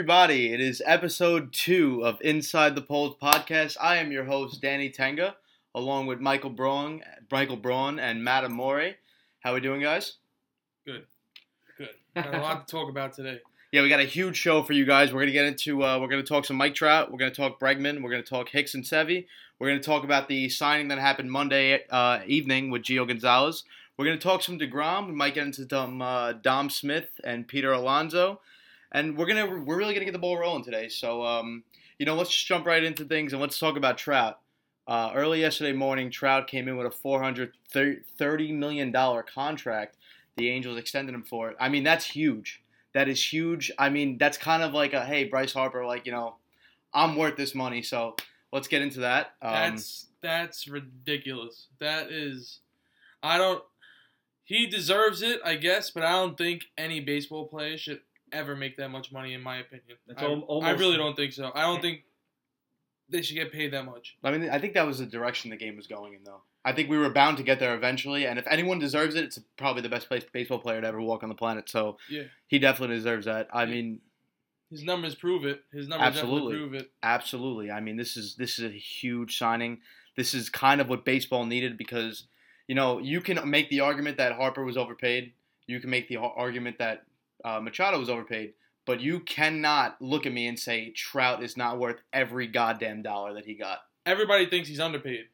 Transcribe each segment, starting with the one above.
Everybody. It is episode two of Inside the Polls podcast. I am your host, Danny Tenga, along with Michael Braun, Michael Braun, and Matt Amore. How we doing, guys? Good. Good. Got a lot to talk about today. Yeah, we got a huge show for you guys. We're gonna get into. Uh, we're gonna talk some Mike Trout. We're gonna talk Bregman. We're gonna talk Hicks and Sevy. We're gonna talk about the signing that happened Monday uh, evening with Gio Gonzalez. We're gonna talk some Degrom. We might get into some uh, Dom Smith and Peter Alonso, and we're gonna we're really gonna get the ball rolling today. So um, you know, let's just jump right into things and let's talk about Trout. Uh, early yesterday morning, Trout came in with a four hundred thirty million dollar contract. The Angels extended him for it. I mean, that's huge that is huge. I mean, that's kind of like a hey, Bryce Harper, like you know, I'm worth this money, so let's get into that. Um, that's that's ridiculous. That is, I don't. He deserves it, I guess, but I don't think any baseball player should ever make that much money, in my opinion. I, almost, I really don't think so. I don't think they should get paid that much. I mean, I think that was the direction the game was going in, though. I think we were bound to get there eventually, and if anyone deserves it, it's probably the best place baseball player to ever walk on the planet. So yeah, he definitely deserves that. I yeah. mean, his numbers prove it. His numbers absolutely prove it. Absolutely. I mean, this is this is a huge signing. This is kind of what baseball needed because you know you can make the argument that Harper was overpaid. You can make the argument that uh, Machado was overpaid. But you cannot look at me and say Trout is not worth every goddamn dollar that he got. Everybody thinks he's underpaid.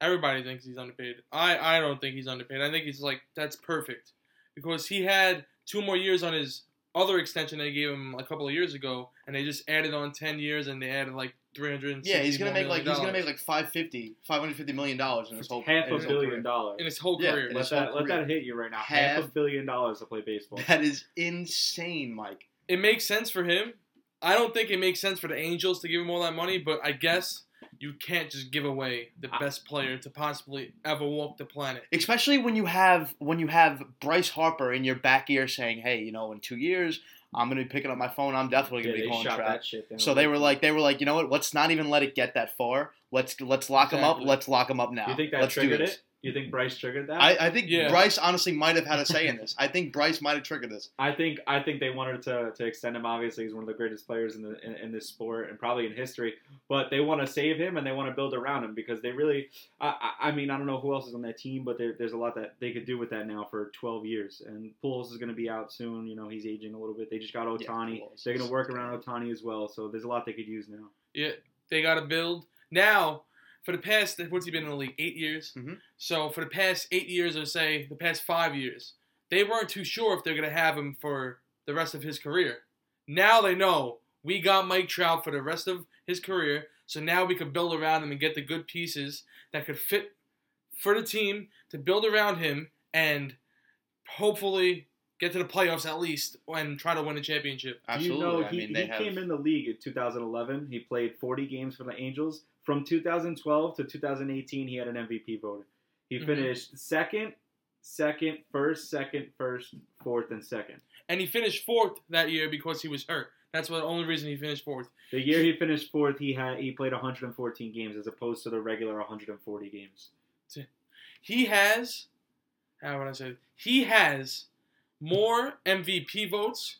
Everybody thinks he's underpaid. I, I don't think he's underpaid. I think he's like that's perfect because he had two more years on his other extension they gave him a couple of years ago, and they just added on ten years, and they added like three hundred. Yeah, he's gonna make like he's gonna make like 550 550 million dollars in his whole half a billion dollars in his whole career. Yeah, let that let that hit you right now. Half, half a billion dollars to play baseball. That is insane, Mike. It makes sense for him. I don't think it makes sense for the Angels to give him all that money, but I guess you can't just give away the best player to possibly ever walk the planet. Especially when you have when you have Bryce Harper in your back ear saying, "Hey, you know, in two years." I'm gonna be picking up my phone. I'm definitely gonna yeah, be calling Trout. So they were like, they were like, you know what? Let's not even let it get that far. Let's let's lock exactly. him up. Let's lock him up now. You think that let's triggered it? You think Bryce triggered that? I, I think yeah. Bryce honestly might have had a say in this. I think Bryce might have triggered this. I think I think they wanted to, to extend him. Obviously, he's one of the greatest players in the in, in this sport and probably in history. But they want to save him and they want to build around him because they really. I, I mean, I don't know who else is on that team, but there, there's a lot that they could do with that now for 12 years. And Pujols is going to be out soon. You know, he's aging a little bit. They just got Ohtani. Yeah, They're going to work around Ohtani as well. So there's a lot they could use now. Yeah, they got to build now for the past what's he been in the league eight years. Mm-hmm. So for the past eight years, or say the past five years, they weren't too sure if they're gonna have him for the rest of his career. Now they know we got Mike Trout for the rest of his career, so now we could build around him and get the good pieces that could fit for the team to build around him and hopefully get to the playoffs at least and try to win a championship. Absolutely. You know, he, I mean, he came in the league in 2011. He played 40 games for the Angels. From 2012 to 2018, he had an MVP vote. He mm-hmm. finished second, second, first, second, first, fourth, and second. And he finished fourth that year because he was hurt. That's the only reason he finished fourth. The year he finished fourth, he had he played 114 games as opposed to the regular 140 games. He has, how would I say? He has more MVP votes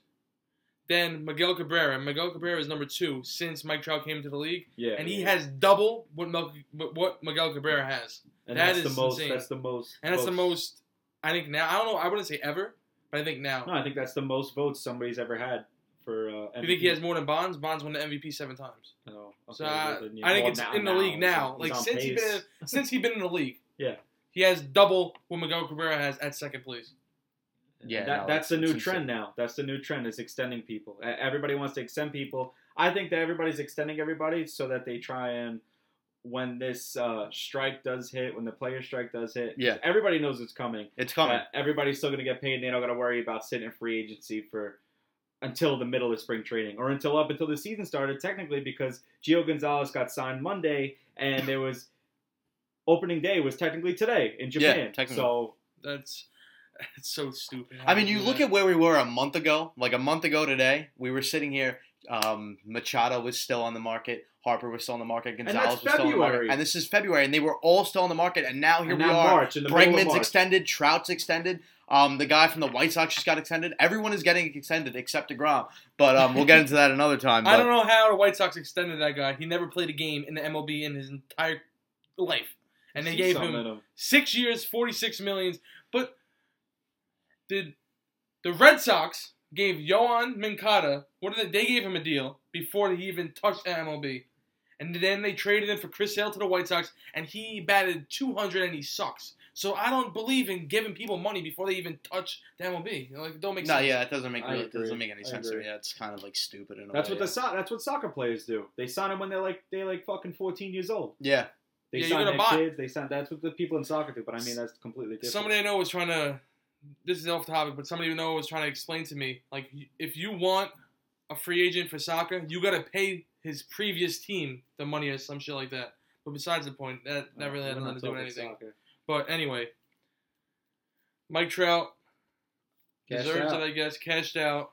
than Miguel Cabrera. Miguel Cabrera is number two since Mike Trout came to the league. Yeah, and he yeah. has double what Mel, what Miguel Cabrera has. And that that's the most. Insane. That's the most. And that's the most. I think now. I don't know. I wouldn't say ever, but I think now. No, I think that's the most votes somebody's ever had for. Uh, you think he has more than Bonds? Bonds won the MVP seven times. Oh, okay. so I, I think it's in the now, league now. Like since he been since he been in the league. Yeah. He has double what Miguel Cabrera has at second place. Yeah, that, no, that's the new trend now. That's the new trend is extending people. Everybody wants to extend people. I think that everybody's extending everybody so that they try and when this uh, strike does hit, when the player strike does hit, yeah, everybody knows it's coming. It's coming. everybody's still going to get paid. and They don't got to worry about sitting in free agency for until the middle of spring training or until up until the season started. Technically, because Gio Gonzalez got signed Monday, and there was opening day was technically today in Japan. Yeah, technically. So that's It's so stupid. I mean, you look at where we were a month ago. Like a month ago today, we were sitting here. Um, Machado was still on the market. Harper was still on the market. Gonzalez was still on the market. And this is February, and they were all still on the market. And now here and we now are. March, Bregman's extended. Trout's extended. Um, the guy from the White Sox just got extended. Everyone is getting extended except Degrom. But um, we'll get into that another time. I don't know how the White Sox extended that guy. He never played a game in the MLB in his entire life, and they gave him in him. six years, forty-six millions. But did the Red Sox gave Yoan Moncada? What did they? They gave him a deal before he even touched the MLB, and then they traded him for Chris Sale to the White Sox, and he batted two hundred and he sucks. So I don't believe in giving people money before they even touch the MLB. Like, don't make No, sense. yeah, it doesn't make really, it doesn't make any I sense. agree. Yeah, it's kind of like stupid in a That's way. what the so- that's what soccer players do. They sign them when they're like they're like fucking 14 years old. yeah. They Yeah, sign gonna their buy- kids. They sign. That's what the people in soccer do. But I mean, that's completely different. Somebody I know was trying to. This is off topic, but somebody I know was trying to explain to me like if you want a free agent for soccer, you got to pay his previous team the money or some shit like that. But besides the point, that that really had nothing not to do with anything. soccer. But anyway, Mike Trout Cashed deserves out. it, I guess. Cashed out.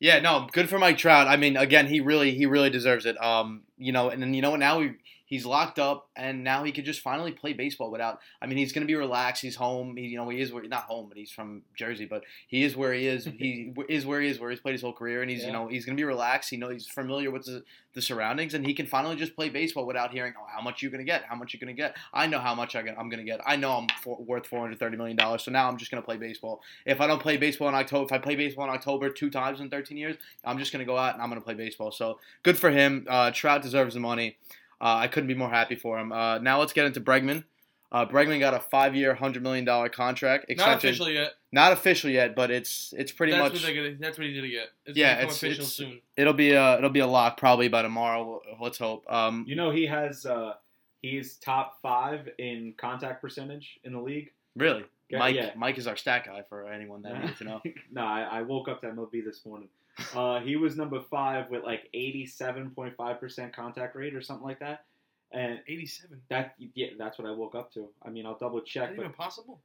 Yeah, no, good for Mike Trout. I mean, again, he really, he really deserves it. Um, you know, and then you know what? Now he he's locked up, and now he can just finally play baseball without. I mean, he's gonna be relaxed. He's home. He, you know, he is where not home, but he's from Jersey, but he is where he is. he is where he is, where he's played his whole career, and he's you know he's gonna be relaxed. You know, he's familiar with the, the surroundings, and he can finally just play baseball without hearing, oh, how much you gonna get? How much you gonna get? I know how much I get, I'm gonna get. I know I'm for, worth four hundred thirty million dollars. So now I'm just gonna play baseball. If I don't play baseball in October, if I play baseball in October two times in thirteen years. I'm just gonna go out and I'm gonna play baseball. So good for him. Uh, Trout deserves the money. Uh, I couldn't be more happy for him. Uh, now let's get into Bregman. Uh, Bregman got a five-year, hundred million dollar contract. Not extension. official yet. Not official yet, but it's it's pretty that's much. what gonna. That's what he's gonna get. It's Yeah, gonna it's- official it's- soon. It'll be a it'll be a lock probably by tomorrow. Let's hope. Um, You know, he has uh, he's top five in contact percentage in the league. really, Yeah, Mike. yeah. Mike is our stat guy for anyone that needs to know. no, I, I woke up to MLB this morning. Uh, he was number five with like 87.5% contact rate or something like that. And Eighty-seven. that yeah, that's what I woke up to. I mean, I'll double Is check, that but even possible?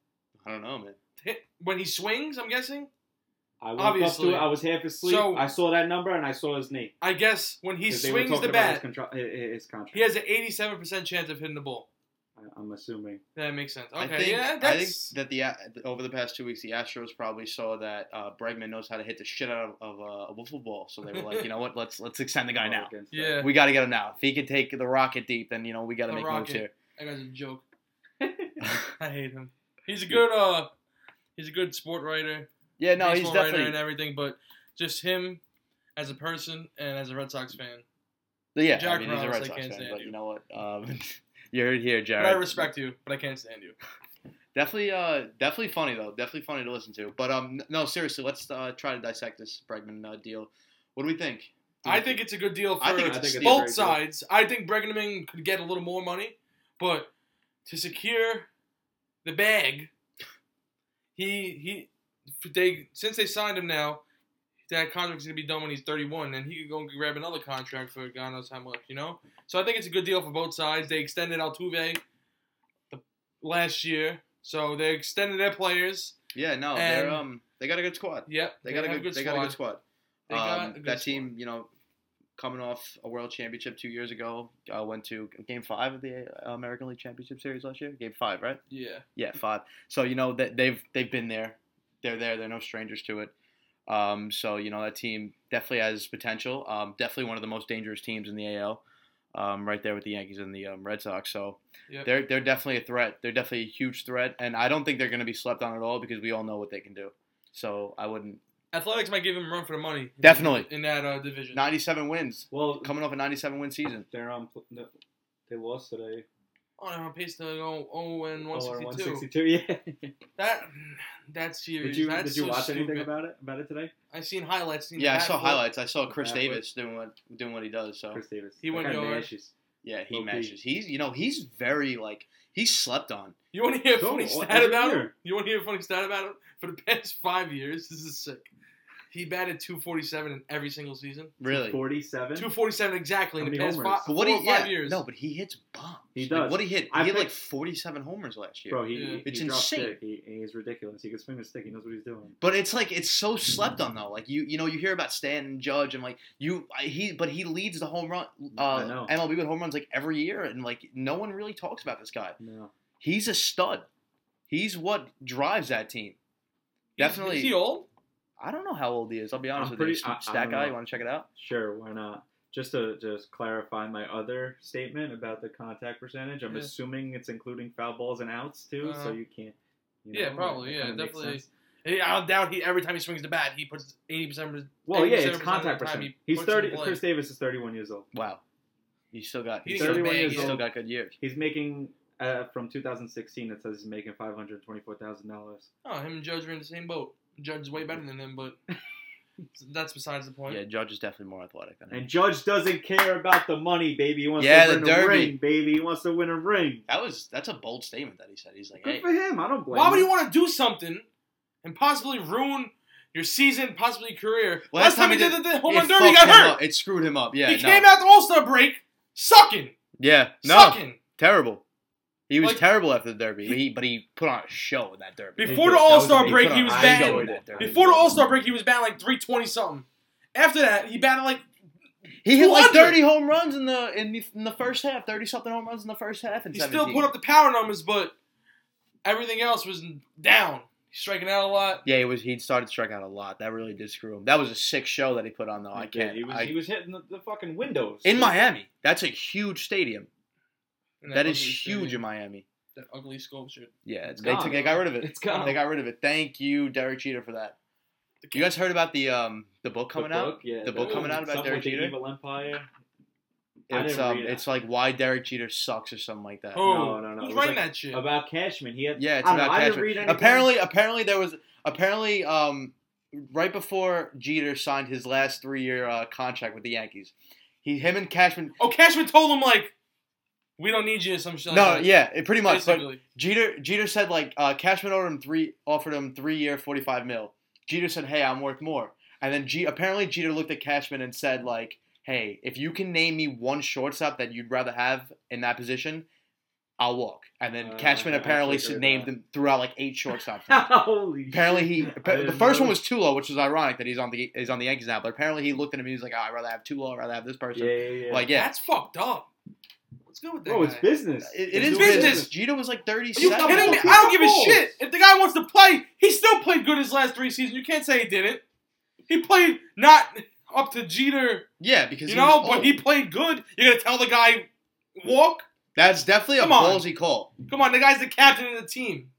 I don't know, man. When he swings, I'm guessing. I woke obviously. up to it. I was half asleep. So- I saw that number and I saw his name. I guess when he swings the bat, his, contra- his, his contract. he has an 87% chance of hitting the ball. I, I'm assuming. That makes sense. I Okay, think, yeah, I think that the over the past two weeks, the Astros probably saw that uh, Bregman knows how to hit the shit out of, of uh, a wiffle ball, so they were like, you know what, let's let's extend the guy now. yeah. We got to get him now. If he can take the rocket deep, then you know we got to make rocket. moves here. That guy's a joke. I hate him. He's a good uh, he's a good sport writer, yeah, no, he's baseball definitely. and everything. But just him as a person and as a Red Sox fan. yeah, I Jack mean, he's a Red I Sox can't fan, but you. you know what? Um, you heard it here, But Jared. I respect you, but I can't stand you. Definitely, uh, definitely funny though. Definitely funny to listen to. But um, no, seriously, let's uh, try to dissect this Bregman uh, deal. What do we think? Do I we think it's a good deal for I think it's both steal. I think it's a sides. I think Bregman could get a little more money, but to secure the bag, he he they since they signed him now, that contract's gonna be done when he's 31, and he could go and grab another contract for God knows how much, you know. So I think it's a good deal for both sides. They extended Altuve the last year, so they extended their players. Yeah, no, they're um, they got a good squad. Yep, They got a have good, they got a good squad. They Um, a good that squad. team, you know, coming off a world championship two years ago, uh, went to game five of the uh, American League Championship Series last year. Game five, right? Yeah, Yeah, five. So you know that they've they've been there. They're there. They're no strangers to it. Um, so you know that team definitely has potential. Um, definitely one of the most dangerous teams in the AL. Um, right there with the Yankees and the um, Red Sox. So Yep. they're they're definitely a threat. They're definitely a huge threat, and I don't think they're going to be slept on at all because we all know what they can do. So I wouldn't. Athletics might give him a run for the money. Definitely. in that uh, division. 97 wins, Well, coming off a 97 win season. they're on. They lost today. Oh, they're on pace to go 0 and Oh, 162. 162. Yeah. That that series. Did you that's did you so watch stupid. anything about it about it today? I seen highlights. Seen Yeah, I saw flip. highlights. I saw Khris That was- Davis doing what doing what he does. So Khris Davis. He That went guy yard. mashes. yeah, he Low-key. matches. He's you know he's very like he's slept on. You want to hear a funny well, stat every about him? You want to hear a funny stat about him? For the past five years, this is sick. He batted 247 in every single season. Really. 47. 247 exactly How in the many past homers? five, But what four he or five yeah, years. no, but he hits bombs. He Like, does. what he hit? He I hit like 47 homers last year. Bro, he, Yeah. It's he insane. stick. He, he's ridiculous. He can swing a stick. He knows what he's doing. But it's like it's so slept on though. Like you, you know, you hear about Stanton, Judge, and like you, he, but he leads the home run, I uh, know. MLB with home runs like every year, and like no one really talks about this guy. No. He's a stud. He's what drives that team. He's- Definitely- Is he old? I don't know how old he is. I'll be honest I'm with you. pretty- I- I Stat guy, you want to check it out? Sure, why not? Just to just clarify my other statement about the contact percentage, I'm Yeah. assuming it's including foul balls and outs too, Uh-huh. so you can't. You Yeah, know, probably, yeah, definitely. Hey, I don't doubt he every time he swings the bat, he puts eighty percent. Well, yeah, it's contact time percent. he He's thirty. Khris Davis is 31 years old. Wow. You still got. He He's still, get 31 years he's yeah. still got good years. He's making uh, from 2016. It says he's making 524 thousand dollars. Oh, him and Judge are in the same boat. Judge is way better than him, but that's besides the point. Yeah, Judge is definitely more athletic than him. And Judge doesn't care about the money, baby. He wants Yeah, to the win a derby. ring, baby. He wants to win a ring. That was that's a bold statement that he said. He's like, Good hey, for him. I don't blame. Why would you him. want to do something and possibly ruin your season, possibly your career? Well, Last that's time he time did the, the home it run derby, he fucked got him hurt. up. It screwed him up. Yeah, he no. came out the All Star break sucking, Yeah, no, sucking. terrible. He was Like- terrible after the derby. He, but he put on a show in that derby. Before the All Star a- he break, he was a batting. show in that derby. Before the All Star break, he was batting like three twenty something. After that, he batted like He hit like 30 home runs in the in the, in the first half, 30 something home runs in the first half, and he still put up the power numbers, but everything else was down. He's striking out a lot. Yeah, he was. He started to strike out a lot. That really did screw him. That was a sick show that he put on, though. I He did. can't. He was, I- he was hitting the, the fucking windows in Miami. That's a huge stadium. And That is huge stadium, in Miami. That ugly sculpture. Yeah, It's they gone. took. They got rid of it. It's gone. They got rid of it. Thank you, Derek Jeter, for that. You guys heard about the um the book The coming book, out? Yeah, The book coming out about Derek with the Jeter? Evil Empire. I It's didn't um read it. it's like why Derek Jeter sucks or something like that. Oh, No, no, no. Who's was writing like that shit? About Cashman, he had. Yeah, it's I don't know, about I didn't Cashman. read. Apparently, apparently there was apparently um right before Jeter signed his last three year uh, contract with the Yankees, he him and Cashman. oh, Cashman told him like, "We don't need you." Some shit. No, like that. yeah, it pretty much. But Jeter Jeter said like uh, Cashman offered him three offered him three year forty five mil. Jeter said, "Hey, I'm worth more." And then G apparently Jeter looked at Cashman and said like, "Hey, if you can name me one shortstop that you'd rather have in that position, I'll walk." And then Uh, Cashman apparently named him throughout like eight shortstops. Holy. apparently he the first one was Tulo, which is ironic that he's on the he's on the Yankees now. But apparently he looked at him and he was like, oh, "I'd rather have Tulo. I'd rather have this person." Yeah, person." yeah, yeah. Like, yeah, that's fucked up. What's good with that? Bro, it's business. it, it It's business. business. Jeter was like thirty Are you kidding me? I don't give a shit. If the guy wants to play, he still played good his last three seasons. You can't say he didn't. He played not up to Jeter, Yeah, because you he know, but he played good. You're gonna tell the guy walk? That's definitely a Come on. ballsy call, Come on, the guy's the captain of the team,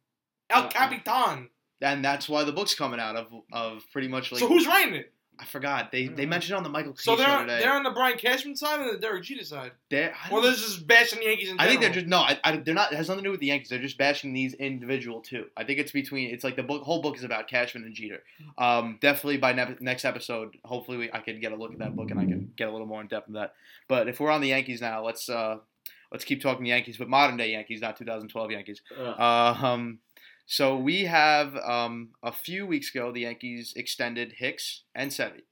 El Uh-uh. Capitan. and that's why the book's coming out of of pretty much like. so who's writing it? I forgot they they mentioned on the Michael So Key they're show on, today. they're on the Brian Cashman side or the Derek Jeter side? They're- I Well, don't- they're just bashing the Yankees in I think they're just no. I, I, they're not. It has nothing to do with the Yankees. They're just bashing these individual too. I think it's between. It's like the book, whole book is about Cashman and Jeter. Um, definitely by ne- next episode, hopefully we, I can get a look at that book and I can get a little more in depth of that. But if we're on the Yankees now, let's uh, let's keep talking Yankees, but modern day Yankees, not 2012 Yankees. Ugh. Uh, um, so we have um, a few weeks ago the Yankees extended Hicks and Sevy.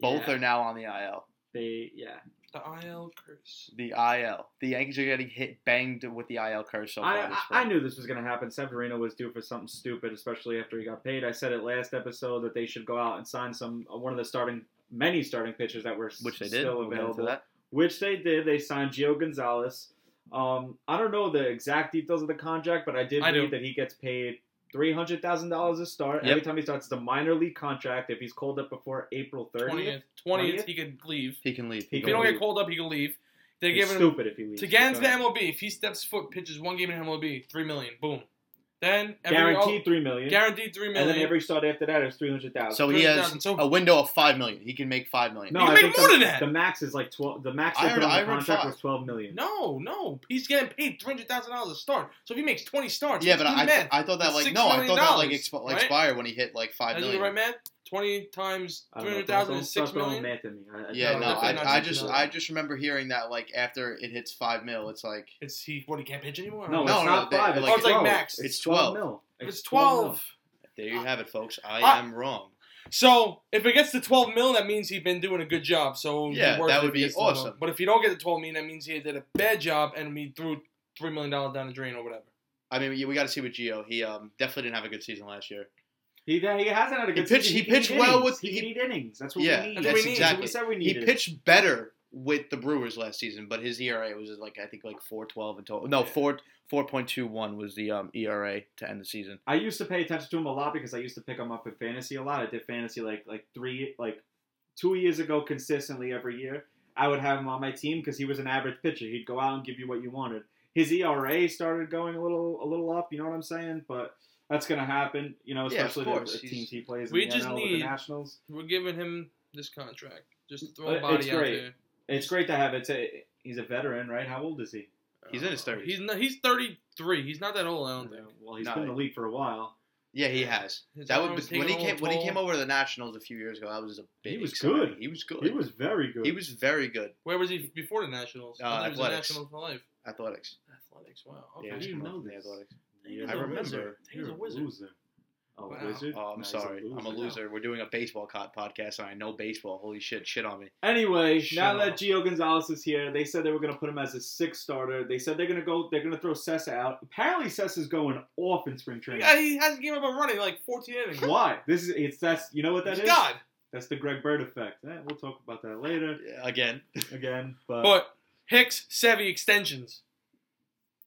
Both Yeah. are now on the IL. they, yeah. the IL curse. The IL. The Yankees are getting hit banged with the IL curse so far. I, this I, I knew this was going to happen. Severino was due for something stupid, especially after he got paid. I said it last episode that they should go out and sign some uh, one of the starting many starting pitchers that were which they did. still We'll available. that. Which they did. They signed Gio Gonzalez. Um, I don't know the exact details of the contract, but I did I do. read that he gets paid three hundred thousand dollars a start Yep. every time he starts. It's a minor league contract. If he's called up before April thirtieth, Twentieth, twentieth, he could leave. He can leave. He If can you don't leave. get called up, he can leave. They're it's giving him stupid if he leaves. to get into the Sorry. MLB. If he steps foot, pitches one game in MLB, three million, boom. Then every, guaranteed three million. guaranteed three million. and then every start after that is three hundred thousand. So he has So- a window of five million. He can make five million. No, You I make more the, than that. The max is like twelve. The max I heard- put on I the read contract five. was twelve million. no, no, he's getting paid three hundred thousand dollars a start. So if he makes twenty starts, yeah, but do I, math. I thought that That's like no, I thought that like dollars, expi- right? expired when he hit like five Did I million. right math? Twenty times I three don't know, hundred thousand don't- is six don't throw million. math at me. I- I- Yeah, No, no, I, I just million. I just remember hearing that like after it hits five mil, it's like It's he. What he can't pitch anymore. No, No, it's no, not they- five. like- It's, Oh, it's like 12. max. It's twelve 12. mil. it's 12 there you have it, folks. I I- am wrong. So if it gets to twelve mil, that means he's been doing a good job. So it'd Yeah, that would if be he gets 12 mil. awesome. But if you don't get the twelve million, that means he did a bad job and we threw three million dollars down the drain or whatever. I mean, we, we got to see with Gio. He um definitely didn't have a good season last year. He, he hasn't had a good pitched- season. he can pitched well innings. with- he, he- can innings. That's what Yeah, we need. That's what we need. That's what we said we He pitched better with the Brewers last season, but his ERA was like I think like four twelve in total. No, four four point two one was the um, ERA to end the season. I used to pay attention to him a lot because I used to pick him up in fantasy a lot. I did fantasy like like three like two years ago consistently every year. I would have him on my team because he was an average pitcher. He'd go out and give you what you wanted. His ERA started going a little a little up. You know what I'm saying? But that's gonna happen. You know, Yeah, of especially course. the, the He's- teams he plays. We in the just NL need- the Nationals. We're giving him this contract just to throw Uh, a body it's out great. there. It's great to have it. It's a, he's a veteran, right? How old is he? He's in his Uh, 30s. He's not, he's 33. He's not that old, I don't think. Well, he's No, been in the league for a while. Yeah, he has. His That arm's was when he taking a came when he came over to the Nationals a few years ago. That was a big. was signing. good. He was good. He was very good. He was very good. Where was he before the Nationals? Uh, I he was in Athletics. Nationals for life. Athletics. Athletics. Wow. Okay. Yeah, I didn't know the this. Athletics. He's You're a a remember. wizard. He's You're a wizard. loser. A Wow. wizard? Oh, I'm Nah, he's sorry. I'm a loser. loser. We're doing a baseball co- podcast, and I know baseball. Holy shit! Shit on me. Anyway, Shut now up. that Gio Gonzalez is here, they said they were going to put him as a sixth starter. They said they're going to go. They're going to throw Cessa out. Apparently, Cessa's going off in spring training. Yeah, he hasn't given up a running like 14 innings. Why? This is it's that's you know what that He's is. God. That's the Greg Bird effect. Eh, we'll talk about that later Yeah, Again. again. But, But Hicks, Sevy extensions.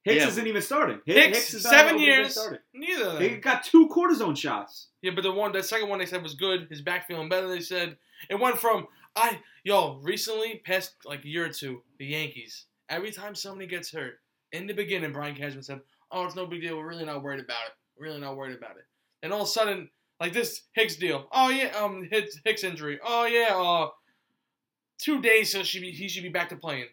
Hicks Yeah. isn't even starting. Hi- Hicks, is seven eligible to get years. Neither them. got two cortisone shots. Yeah, but the one, the second one they said was good. His back feeling better. They said it went from I y'all recently past like a year or two. The Yankees. Every time somebody gets hurt, in the beginning, Brian Cashman said, "Oh, it's no big deal. We're really not worried about it. We're really not worried about it." And all of a sudden, like this Hicks deal. Oh yeah, um, Hicks, Hicks injury. Oh yeah, uh, two days so she be, he should be back to playing.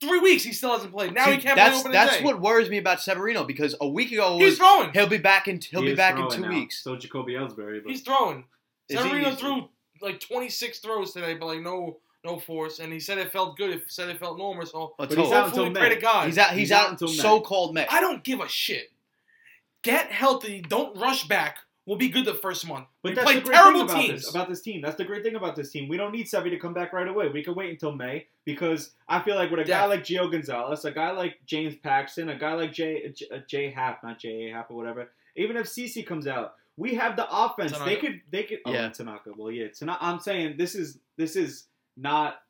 Three weeks he still hasn't played. Now See, he can't that's play opening that's day. what worries me about Severino because a week ago it he's was throwing. he'll be back in he'll He be back in two now. weeks. So Jacoby Ellsbury. But He's throwing. Is Severino is- threw like 26 throws today, but like no no force, and he said it felt good. He said it felt normal. So Let's But he's out until pray May. to God. He's out. He's, He's out, out until May. so-called May. I don't give a shit. Get healthy. Don't rush back. We'll be good the first month. But we that's play the great terrible thing about teams. This, about this team. That's the great thing about this team. We don't need Sevy to come back right away. We can wait until May because I feel like with a guy like Gio Gonzalez, a guy like James Paxton, a guy like Jay J, uh, Jay Happ, not J A Happ or whatever. Even if CC comes out, we have the offense. They could. They could. Oh, Yeah. Tanaka. Well, yeah. Tanaka. I'm saying this is this is not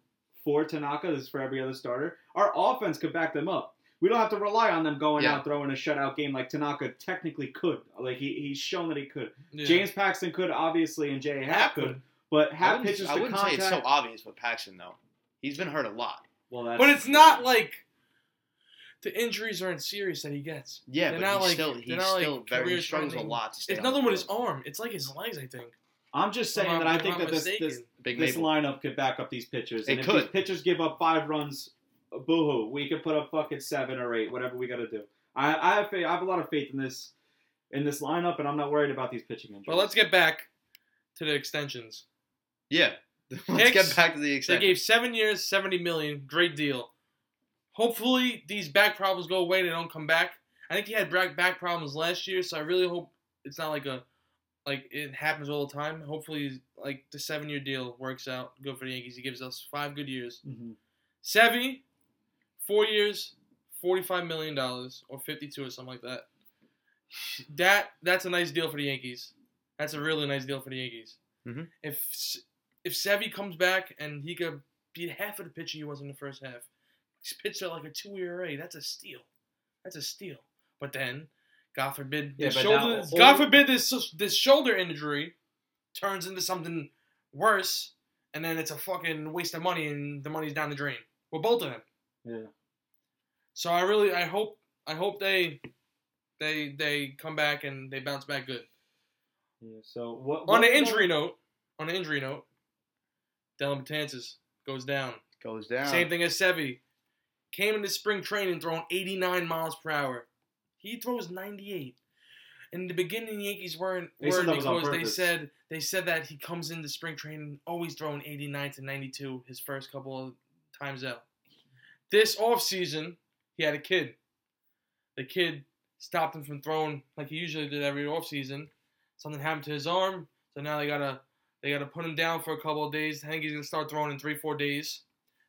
for Tanaka. This is for every other starter. Our offense could back them up. We don't have to rely on them going Yeah. out throwing a shutout game like Tanaka technically could. Like he, he's shown that he could. Yeah. James Paxton could obviously, and Jay Happ Happ could, could. but I Happ wouldn't, pitches I wouldn't say it's so obvious with Paxton though. He's been hurt a lot. well, that's, But it's not like the injuries aren't serious that he gets. Yeah, They're but not he's like- still he's not like still very he career struggles a lot to stay. It's nothing with his arm. It's like his legs, I think. I'm just saying If I'm- that I think I'm that this, mistaken. this Big this Maple. lineup could back up these pitchers. It and if could. these pitchers give up five runs, boohoo, we can put up fucking seven or eight, whatever we got to do. I, I have faith, I have a lot of faith in this in this lineup, and I'm not worried about these pitching injuries. Well, let's get back to the extensions. Yeah. Let's Hicks, get back to the extensions. They gave seven years, seventy million. Great deal. Hopefully, these back problems go away. And they don't come back. I think he had back back problems last year, so I really hope it's not like a like it happens all the time. Hopefully, like the seven year deal works out. Good for the Yankees. He gives us five good years. Mhm. Sevy, four years, forty five million dollars or fifty two or something like that. That that's a nice deal for the Yankees. That's a really nice deal for the Yankees. Mhm. If if Sevy comes back and he could be half of the pitcher he was in the first half, he's pitched at like a two ERA. That's a steal. That's a steal. But then, God forbid, Yeah, this shoulder. now God forbid this this shoulder injury turns into something worse, and then it's a fucking waste of money, and the money's down the drain. Well, both of them. Yeah. So I really, I hope, I hope they, they, they come back and they bounce back good. yeah. So what? On what- the injury note, on the injury note, Dellin Betances goes down. Goes down. Same thing as Sevy. Came into spring training throwing 89 miles per hour. He throws 98. In the beginning, the Yankees weren't They worried because they said they said that he comes into spring training always throwing 89 to 92 his first couple of times out. This offseason, he had a kid. The kid stopped him from throwing like he usually did every offseason. Something happened to his arm, so now they gotta they gotta put him down for a couple of days. I think he's gonna start throwing in three, four days.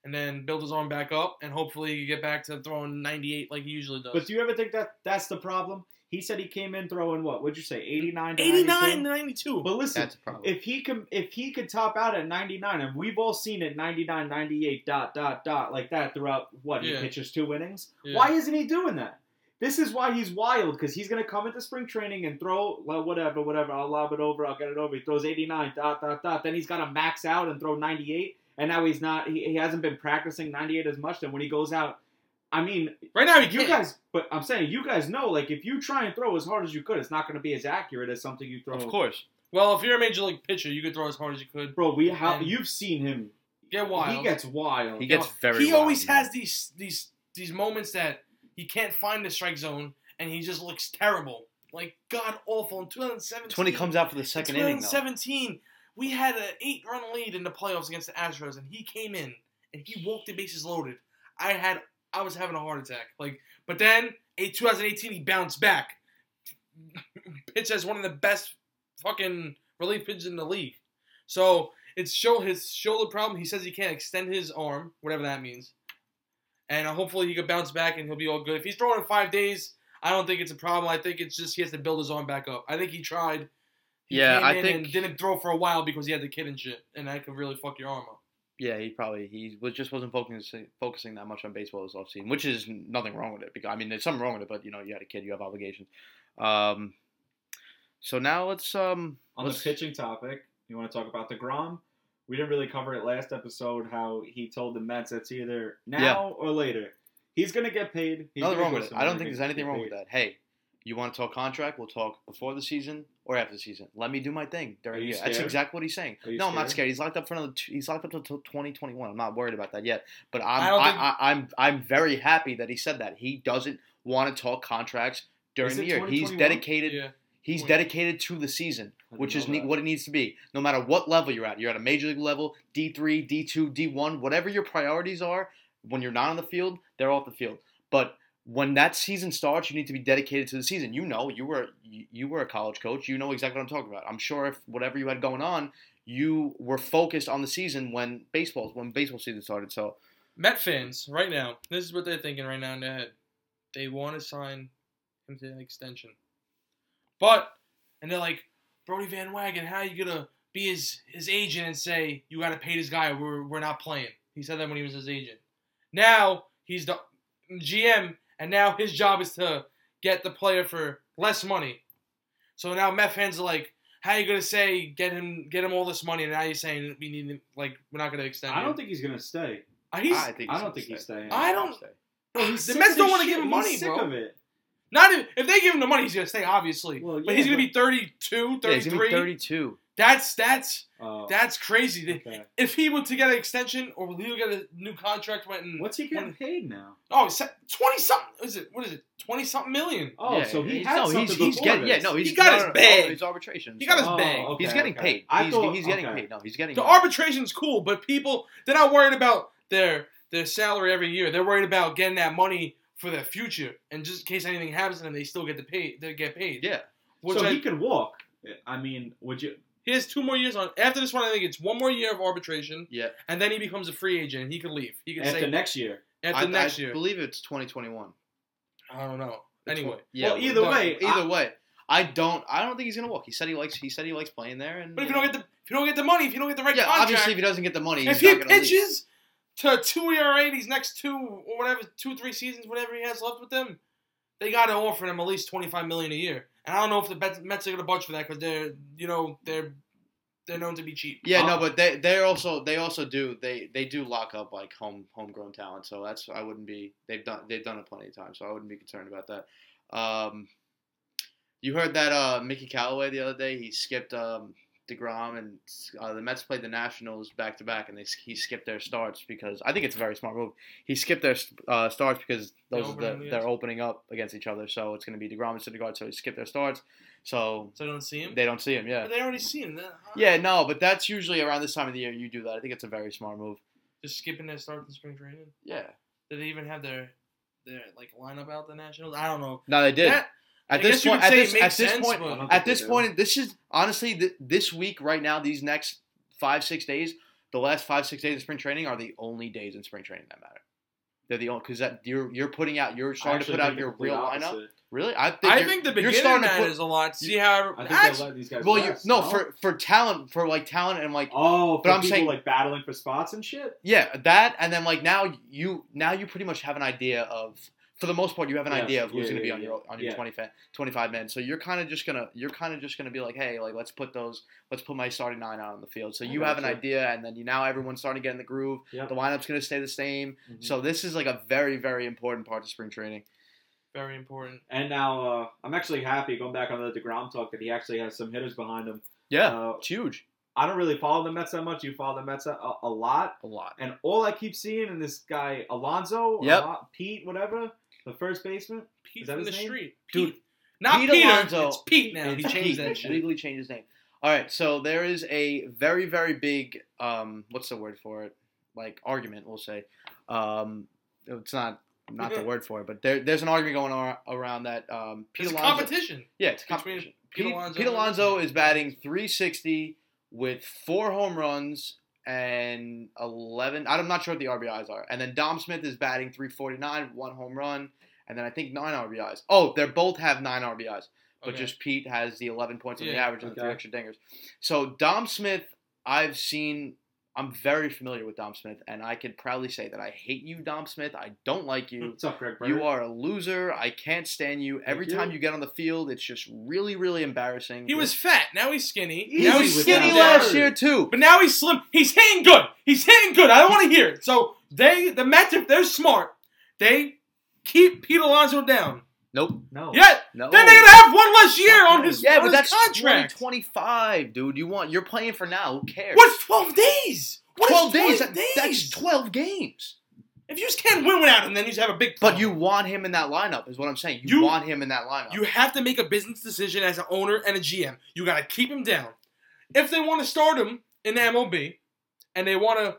and then build his arm back up, and hopefully you get back to throwing 98 like he usually does. But do you ever think that that's the problem? He said he came in throwing what? What'd you say? 89 to 89 92? 92. But listen, That's a problem. if he can if he could top out at 99 and we've all seen it 99 98 dot dot dot like that throughout what he Yeah. pitches two innings Yeah. why isn't he doing that this is why he's wild because he's going to come into spring training and throw well, whatever whatever i'll lob it over i'll get it over he throws 89 dot dot dot then he's got to max out and throw 98 and now he's not he, he hasn't been practicing 98 as much then when he goes out i mean Right now, he you can't. guys but i'm saying you guys know like if you try and throw as hard as you could it's not going to be as accurate as something you throw Of course. Well, if you're a major league pitcher, you could throw as hard as you could. Bro, we have you've seen him. Get wild. He gets wild. He gets very. he wild, always man. has these these these moments that he can't find the strike zone, and he just looks terrible, like god awful. In 2017, It's when he comes out for the second inning, 2017, we had an eight run lead in the playoffs against the Astros, and he came in and he walked the bases loaded. I had I was having a heart attack. Like, but then in 2018, he bounced back. Pitch as one of the best fucking relief pitchers in the league. So it's show his shoulder problem. He says he can't extend his arm, whatever that means. And uh, hopefully he could bounce back and he'll be all good. If he's throwing in five days, I don't think it's a problem. I think it's just he has to build his arm back up. I think he tried. He Yeah, I in think- and didn't throw for a while because he had the kid and shit, and that could really fuck your arm up. Yeah, he probably he was just wasn't focusing focusing that much on baseball this offseason, which is nothing wrong with it. Because I mean, there's something wrong with it, but you know, you had a kid, you have obligations. Um, so now let's um On let's the pitching topic, you want to talk about the Grom? We didn't really cover it last episode. How he told the Mets it's either now Yeah. or later. He's gonna get paid. He's nothing wrong with it. I don't think there's anything wrong with that. Hey, you want to talk contract? We'll talk before the season or after the season. Let me do my thing during the you year. That's exactly what he's saying. Are you No, I'm not scared? scared. He's locked up for another. Two, he's locked up until 2021. I'm not worried about that yet. But I'm I don't I, think- I, I'm I'm very happy that he said that. He doesn't want to talk contracts during the it year. He's dedicated. Yeah. He's Point. dedicated to the season, which is ne- what it needs to be. No matter what level you're at, you're at a major league level, D3, D2, D1, whatever your priorities are. When you're not on the field, they're off the field. But when that season starts, you need to be dedicated to the season. You know, you were you, were a college coach. You know exactly what I'm talking about. I'm sure if whatever you had going on, you were focused on the season when baseball when baseball season started. So Met fans right now, this is what they're thinking right now in their head. They want to sign him to an extension, but and they're like, Brodie Van Wagenen, how are you gonna be his his agent and say you got to pay this guy? We're we're not playing. He said that when he was his agent. Now he's the GM, and now his job is to get the player for less money. So now Met fans are like, how are you gonna say get him get him all this money, and now you're saying we need him, like we're not gonna extend. I him. don't think he's gonna stay. Uh, he's I think I don't gonna think he's staying. I don't- Bro, he's The sick Mets of don't wanna shit. give him money, He's money, sick bro. Of it. Not if, if they give him the money, he's gonna stay, obviously. Well, but yeah, he's gonna but- be 32, yeah, he's gonna be 33. 32. That's that's Oh, that's crazy. Okay. If he were to get an extension or he would get a new contract, went and What's he getting paid now? oh twenty something is it? What is it? Twenty something million. Oh, yeah, so he he's, had no, something he's, he's getting yeah no he's He got his no, no, bag. no, His arbitration. He got his so- Oh, bag. okay, he's getting okay. paid. I he's, thought- he's getting paid. No, he's getting The paid. arbitration's cool, but people they're not worried about their their salary every year. They're worried about getting that money for their future, and just in case anything happens to them, they still get to pay. They get paid. Yeah. Which so I, he could walk. I mean, would you? He has two more years on. After this one, I think it's one more year of arbitration, Yeah. and then he becomes a free agent. and He could leave. He could After say next year. after I, next I year. believe it's 2021. I don't know. The tw- Anyway, yeah. Well, either way, either I- way, I don't. I don't think he's gonna walk. He said he likes. He said he likes playing there. And but if you don't get the if you don't get the money, if you don't get the right yeah, contract, obviously, if he doesn't get the money, he's if he not gonna leave. pitches to two ERA these next two or whatever two three seasons, whatever he has left with them, they got to offer him at least twenty five million a year. And I don't know if the Mets- are going to budge for that because they're you know they're they're known to be cheap. Yeah, no, Uh, but they they also they also do they they do lock up like home homegrown talent. So that's I wouldn't be they've done they've done it plenty of times. So I wouldn't be concerned about that. Um, you heard that uh, Mickey Callaway the other day he skipped um, Degrom and uh, the Mets played the Nationals back to back and they he skipped their starts because I think it's a very smart move. He skipped their uh, starts because those They are open the, they're opening up against each other. So it's going to be Degrom and Syndergaard. So he skipped their starts. So So they don't see him. they don't see him. Yeah. But they already see him. They're- Yeah, no, but that's usually around this time of the year you do that. I think it's a very smart move. just skipping their start in spring training. Yeah. Did they even have their their like lineup out the Nationals? I don't know. No, they did. That- at this point, at this, at this sense, point, but- I don't at think they this do. point, this is honestly th- this week right now. These next five six days, the last five six days of spring training are the only days in spring training that matter. They're the only because that you're you're putting out you're starting to put out your complete real lineup. Really, I think I think the you're beginning starting to matters put- a lot. See how I think they actually, let these guys. well, you rest, no for for talent for like talent and like Oh, for But I'm people saying- like battling for spots and shit. yeah that and then like now you now you pretty much have an idea of for the most part you have an Yes, idea of who's yeah, going to be yeah, on your on yeah. your 20 25 men. So you're kind of just gonna you're kind of just gonna be like, hey, like let's put those let's put my starting nine out on the field. So you have an idea, and then you now everyone's starting to get in the groove. Yep. The lineup's gonna stay the same. Mhm. So this is like a very very important part of spring training. very important. And now uh, I'm actually happy going back on the Degrom talk that he actually has some hitters behind him. Yeah, Uh, it's huge. I don't really follow the Mets that much. You follow the Mets a, a lot, A lot. and all I keep seeing in this guy Alonso, Yep. Pete, whatever, the first baseman. Pete from the name? street, Dude, not Pete Peter. Alonso- It's Pete now. He changed Pete. that shit. legally changed his name. All right, so there is a very very big um what's the word for it? Like argument, we'll say. Um, it's not not the word for it, but there, there's an argument going on around that um, Pete It's Alonso. competition. Yeah, it's competition. Pete Pete, Alonso Pete Alonso. is batting 360 with four home runs and 11. I'm not sure what the RBIs are. And then Dom Smith is batting 349, one home run, and then I think nine RBIs. Oh, they both have nine RBIs, but Okay. just Pete has the 11 points on the Yeah, average and the three extra dingers. So Dom Smith, I've seen. I'm very familiar with Dom Smith, and I can proudly say that I hate you, Dom Smith. I don't like you. What's up, Greg? You are a loser. I can't stand you. Every you. time you get on the field, it's just really, really embarrassing. He was fat. Now he's skinny. Easy now he he's was skinny last year too. But now he's slim. He's hitting good. He's hitting good. I don't want to hear it. So they, the Mets, if they're smart, they keep Pete Alonso down. Nope. no. Yeah. No. Then they're gonna have one less year on his, yeah, on but his that's contract. Twenty five, dude. You want you're playing for now. Who cares? What's twelve days? What is 12 days? 12 That- That's 12 games. If you just can't win without him, then you just have a big. But you want him in that lineup, is what I'm saying. You, You- want him in that lineup. You have to make a business decision as an owner and a GM. You got to keep him down. If they want to start him in the MLB and they want to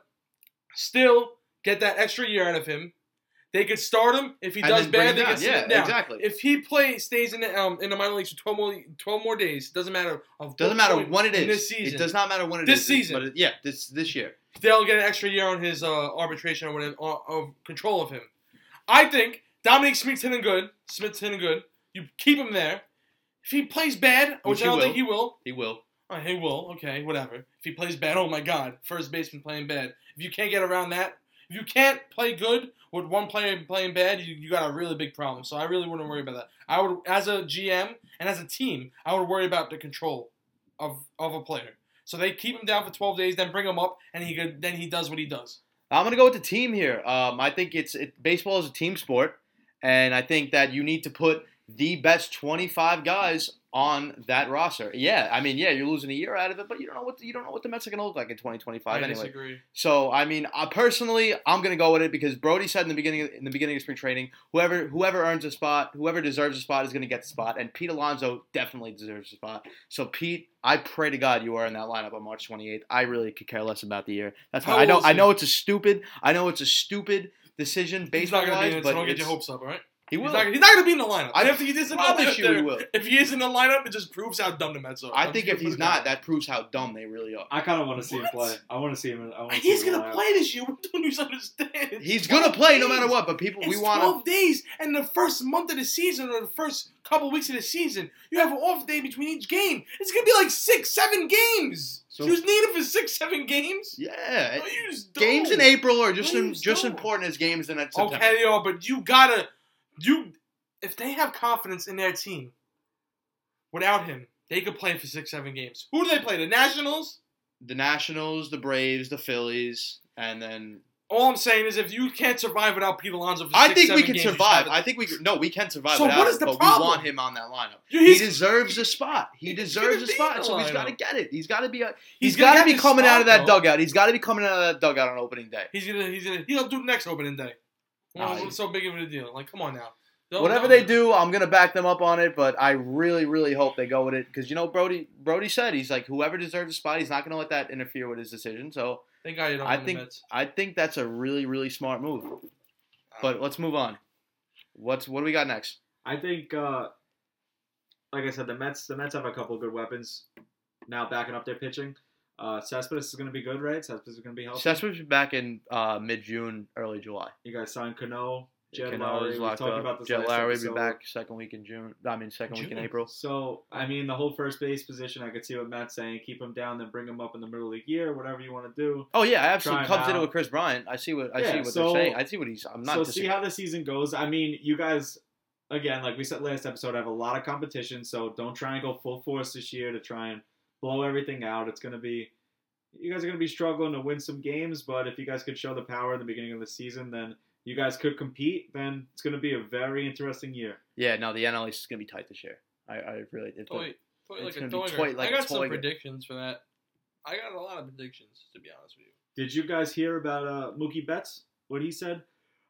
still get that extra year out of him, they could start him. If he And does bad, they can Yeah, down. exactly. If he plays, stays in the um in the minor leagues for twelve more twelve more days, doesn't matter. Of Doesn't matter when it is. this season. It does not matter when it is. This season. But it, yeah, this this year. They'll get an extra year on his uh, arbitration or whatever or, of control of him. I think Dominic Smith's hitting good. Smith's hitting good. You keep him there. If he plays bad, which, Which I don't will. think he will, He will. Oh, he will. Okay, whatever. If he plays bad, oh my God, first baseman playing bad. If you can't get around that, if you can't play good with one player playing bad, you, you got a really big problem. So I really wouldn't worry about that. I would, as a GM and as a team, I would worry about the control of of a player. So they keep him down for 12 days, then bring him up, and he could, then he does what he does. I'm gonna go with the team here. Um, I think it's it, baseball is a team sport, and I think that you need to put the best 25 guys on that roster. Yeah, I mean, yeah, you're losing a year out of it, but you don't know what the, you don't know what the Mets are gonna look like in 2025 I anyway. disagree. So I mean, uh, personally, I'm gonna go with it because Brodie said in the beginning in the beginning of spring training, whoever whoever earns a spot, whoever deserves a spot is gonna get the spot, and Pete Alonso definitely deserves a spot. So Pete, I pray to God you are in that lineup on March 28th. I really could care less about the year. That's why I know I know it's a stupid I know it's a stupid decision He's baseball not going to be wise, but don't get your hopes up, all right? He He's will. not, he's not going to be in the lineup. I And if he is in the promise lineup, you he will. if he is in the lineup, it just proves how dumb the Mets are. I I'm think just if he's put it that not, that proves how dumb they really are. I kind of want to see him play. I want to see him. I wanna see He's him gonna play this year. What don't you understand? He's gonna 12 play no matter what, but people It's we want to 12 days, and the first month of the season or the first couple weeks of the season, you have an off day between each game. It's gonna be like six, seven games. So- you just need it for six, seven games. yeah. No, Games in April are just No, in, just don't. important as games in September. Okay, they are, but you gotta you if they have confidence in their team, without him, they could play for six, seven games. Who do they play? The Nationals. the Nationals, the Braves, the Phillies, and then All I'm saying is, if you can't survive without Pete Alonso for I six, think we can games, survive. I think we no, we can survive So without what him, is the but problem? we want him on that lineup. He deserves a spot. He He's deserves a spot, so he's got to get it. He's got to be a, He's he's got to be coming out of that though. dugout. He's got to be coming out of that dugout on opening day. He's gonna, he's gonna, he'll do next opening day. Well, Nah, what's so big of a deal? Like, come on now. Don't- Whatever don't- they do, I'm gonna back them up on it. But I really, really hope they go with it because you know Brodie. Brodie said he's like whoever deserves a spot, he's not gonna let that interfere with his decision. So they got it on I think I think that's a really, really smart move. But let's move on. What's what do we got next? I think, uh, like I said, the Mets. The Mets have a couple of good weapons now, backing up their pitching. Uh, Cespedes is going to be good, right? Cespedes is going to be healthy. Cespedes will be back in uh, mid June, early July. you guys signed Cano, Jed Cano Lowrie. is We locked talked up. about this Jed Lowrie will be back second week in June. I mean, second week in April. So I mean, the whole first base position, I could see what Matt's saying. Keep him down, then bring him up in the middle of the year, whatever you want to do. Oh yeah, I absolutely. Cubs did it with Kris Bryant. I see what I Yeah, see what so- they're saying. I see what he's. I'm not. so see how the season goes. I mean, you guys, again, like we said last episode, have a lot of competition. So don't try and go full force this year to try and blow everything out. It's going to be, you guys are going to be struggling to win some games. But if you guys could show the power in the beginning of the season, then you guys could compete. Then it's going to be a very interesting year. yeah, no, the NL East is gonna be tight this year. I, I really. It's Toy, toy It's like a gonna be toy. toy- like I a got some predictions for that. I got a lot of predictions to be honest with you. Did you guys hear about uh, Mookie Betts? What he said?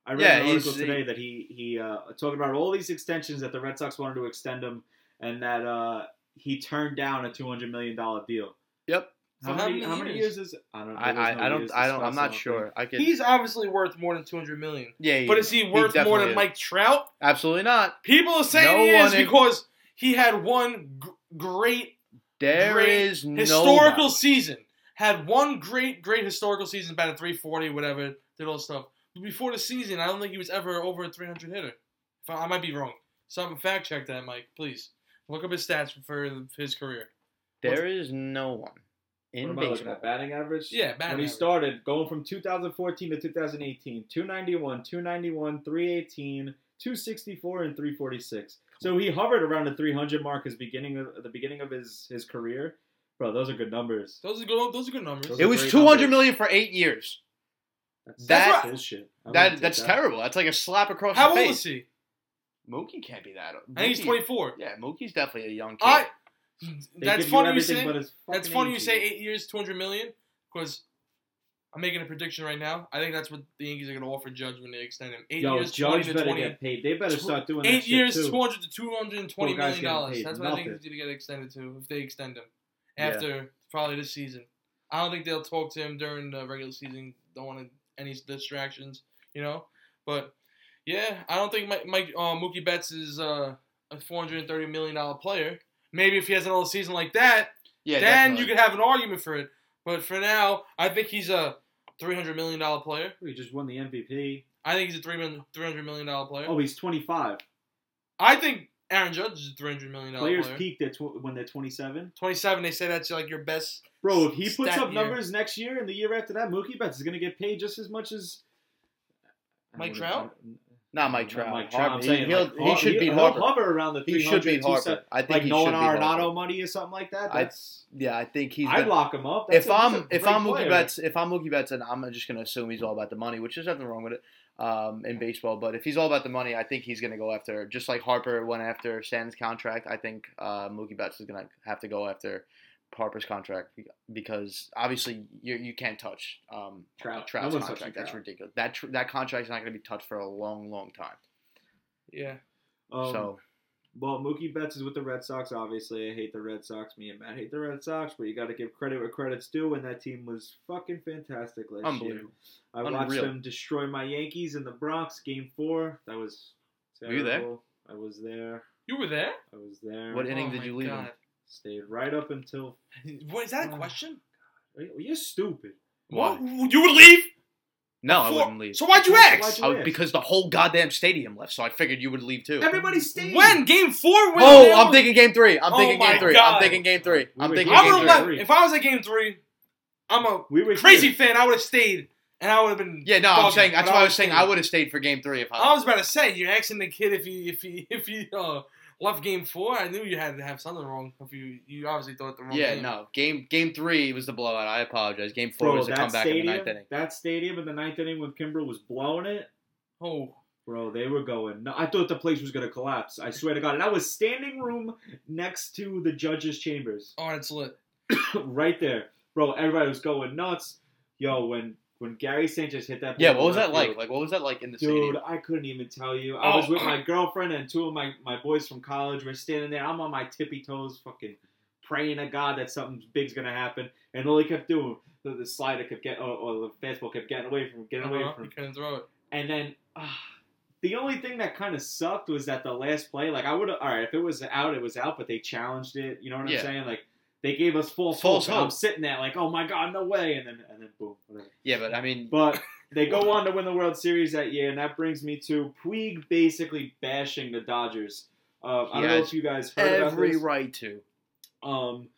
I read Yeah, an article he's- today that he he uh, talked about all these extensions that the Red Sox wanted to extend him, and that uh, he turned down a two hundred million dollar deal. Yep. How, For how many, many how many years? years is? I don't. I, I, no I don't I don't I'm not sure. I could. He's obviously worth more than two hundred million. yeah, But is he worth more than is. Mike Trout? Absolutely not. People are saying No he is one in- because he had one g- great There Great is historical nobody. season. Had one great, great historical season, batted 340, whatever, did all that stuff. But before the season, I don't think he was ever over a 300 hitter. I, I might be wrong. Some fact check that, Mike, please. Look up his stats for his career. There is no one in What am I looking baseball. at? Batting average. Yeah, bad. when he started, going from 2014 to 2018, 291, 291, 318, 264, and 346. So he hovered around the 300 mark as beginning of the beginning of his his career. Bro, those are good numbers. Those are good. Those are good numbers. Those It are was great two hundred numbers. million for eight years. That's, That- that's bullshit. I wouldn't That take that's that. terrible. That's like a slap across How the old face. is he? Mookie can't be that. I think he's Mookie- 24. Yeah, Mookie's definitely a young kid. I. They That's give you funny you everything say. but his That's fucking funny you age. say eight years, 200 million, because I'm making a prediction right now. I think that's what the Yankees are going to offer Judge when they extend him. Eight Yo, years, 20 Judge to better 20. get paid. They better Tw- start doing that Eight shit years, too. 200 to 220 Poor guy's million getting dollars. paid That's what I think nothing. he's going to get extended to if they extend him Yeah. after probably this season. I don't think they'll talk to him during the regular season. Don't want any distractions, you know. But yeah, I don't think Mike, Mike uh, Mookie Betts is uh, a 430 million dollar player. Maybe if he has another season like that, yeah, then definitely. you could have an argument for it. But for now, I think he's a three hundred million dollar player. He just won the MVP. I think he's a three million three hundred million dollar player. Oh, he's 25. I think Aaron Judge is a three hundred million dollar player. Players player. peaked at tw- when they're 27. Twenty seven. They say that's like your best. Bro, if he puts up year. numbers next year and the year after that, Mookie Betts is going to get paid just as much as Mike Trout? Not Mike Not Trout. Mike Trout. I'm saying, He, like, he should beat Harper. hover around the He should beat Harper. I think Like he beat Arenado money or something like that. I- Yeah, I think he's. I'd lock him up. That's if a- I'm if I'm Mookie. Betts, if I'm Mookie Betts, and I'm just gonna assume he's all about the money, which there's nothing wrong with it um, in baseball. But if he's all about the money, I think he's gonna go after just like Harper went after Stanton's contract. I think uh, Mookie Betts is gonna have to go after Harper's contract because obviously you you can't touch um, Trout. Trout's No contract. That's Trout. ridiculous. That tr- that contract's not gonna be touched for a long, long time. Yeah. Um, so Well, Mookie Betts is with the Red Sox. Obviously, I hate the Red Sox. Me and Matt hate the Red Sox, but you got to give credit where credit's due, and that team was fucking fantastic last year. unbelievable. I watched Unreal. them destroy my Yankees in the Bronx, Game Four. That was Were you there? I was there. You were there. I was there. What inning Oh did you leave in? God. Stayed right up until. What is that a Oh. question? You're stupid. Why? What? You would leave? No, I Before- wouldn't leave. So why'd you Why'd ask? you I would- ask? because the whole goddamn stadium left, so I figured you would leave too. Everybody stayed. When game four? When Oh, I'm were- thinking game three. I'm Oh thinking my game three. God. I'm thinking game three. We I'm were thinking I game would game have three. three. left. If I was at game three, I'm a We were crazy here. fan. I would have stayed, and I would have been. Yeah, no, I'm bugging, saying that's but why I was would've saying stayed. I would have stayed for game three if I I. was about to say you're asking the kid if he if he if he uh, left game four. I knew you had to have something wrong. If you you obviously thought the wrong. Yeah, game. no. Game game three was the blowout. I apologize. Game four Bro, was the that comeback in the ninth inning. that stadium in the ninth inning when Kimbrel was blowing it, Oh, bro, they were going. No, I thought the place was gonna collapse. I swear to God, and I was standing room next to the judges' chambers, oh, it's lit. right there, bro. Everybody was going nuts. Yo, when when Gary Sanchez hit that, Yeah, what was that like? field, Like, what was that like in the Dude, stadium? I couldn't even tell you. I Oh. was with my girlfriend and two of my, my boys from college. We're standing there. I'm on my tippy toes, fucking praying to God that something big's gonna happen. And all he kept doing, the, the slider kept getting, or, or the fastball kept getting away from getting away Uh-huh, from You couldn't throw it. And then ah, the only thing that kind of sucked was that the last play, like I would have, all right, if it was out, it was out, but they challenged it. You know what I'm Yeah. saying? Like they gave us false, False hope. and I'm sitting there like, oh my god, no way, and then and then boom, whatever. Yeah, but I mean, But they go on to win the World Series that year, and that brings me to Puig basically bashing the Dodgers. Uh, I don't know if you guys heard every right to. Um,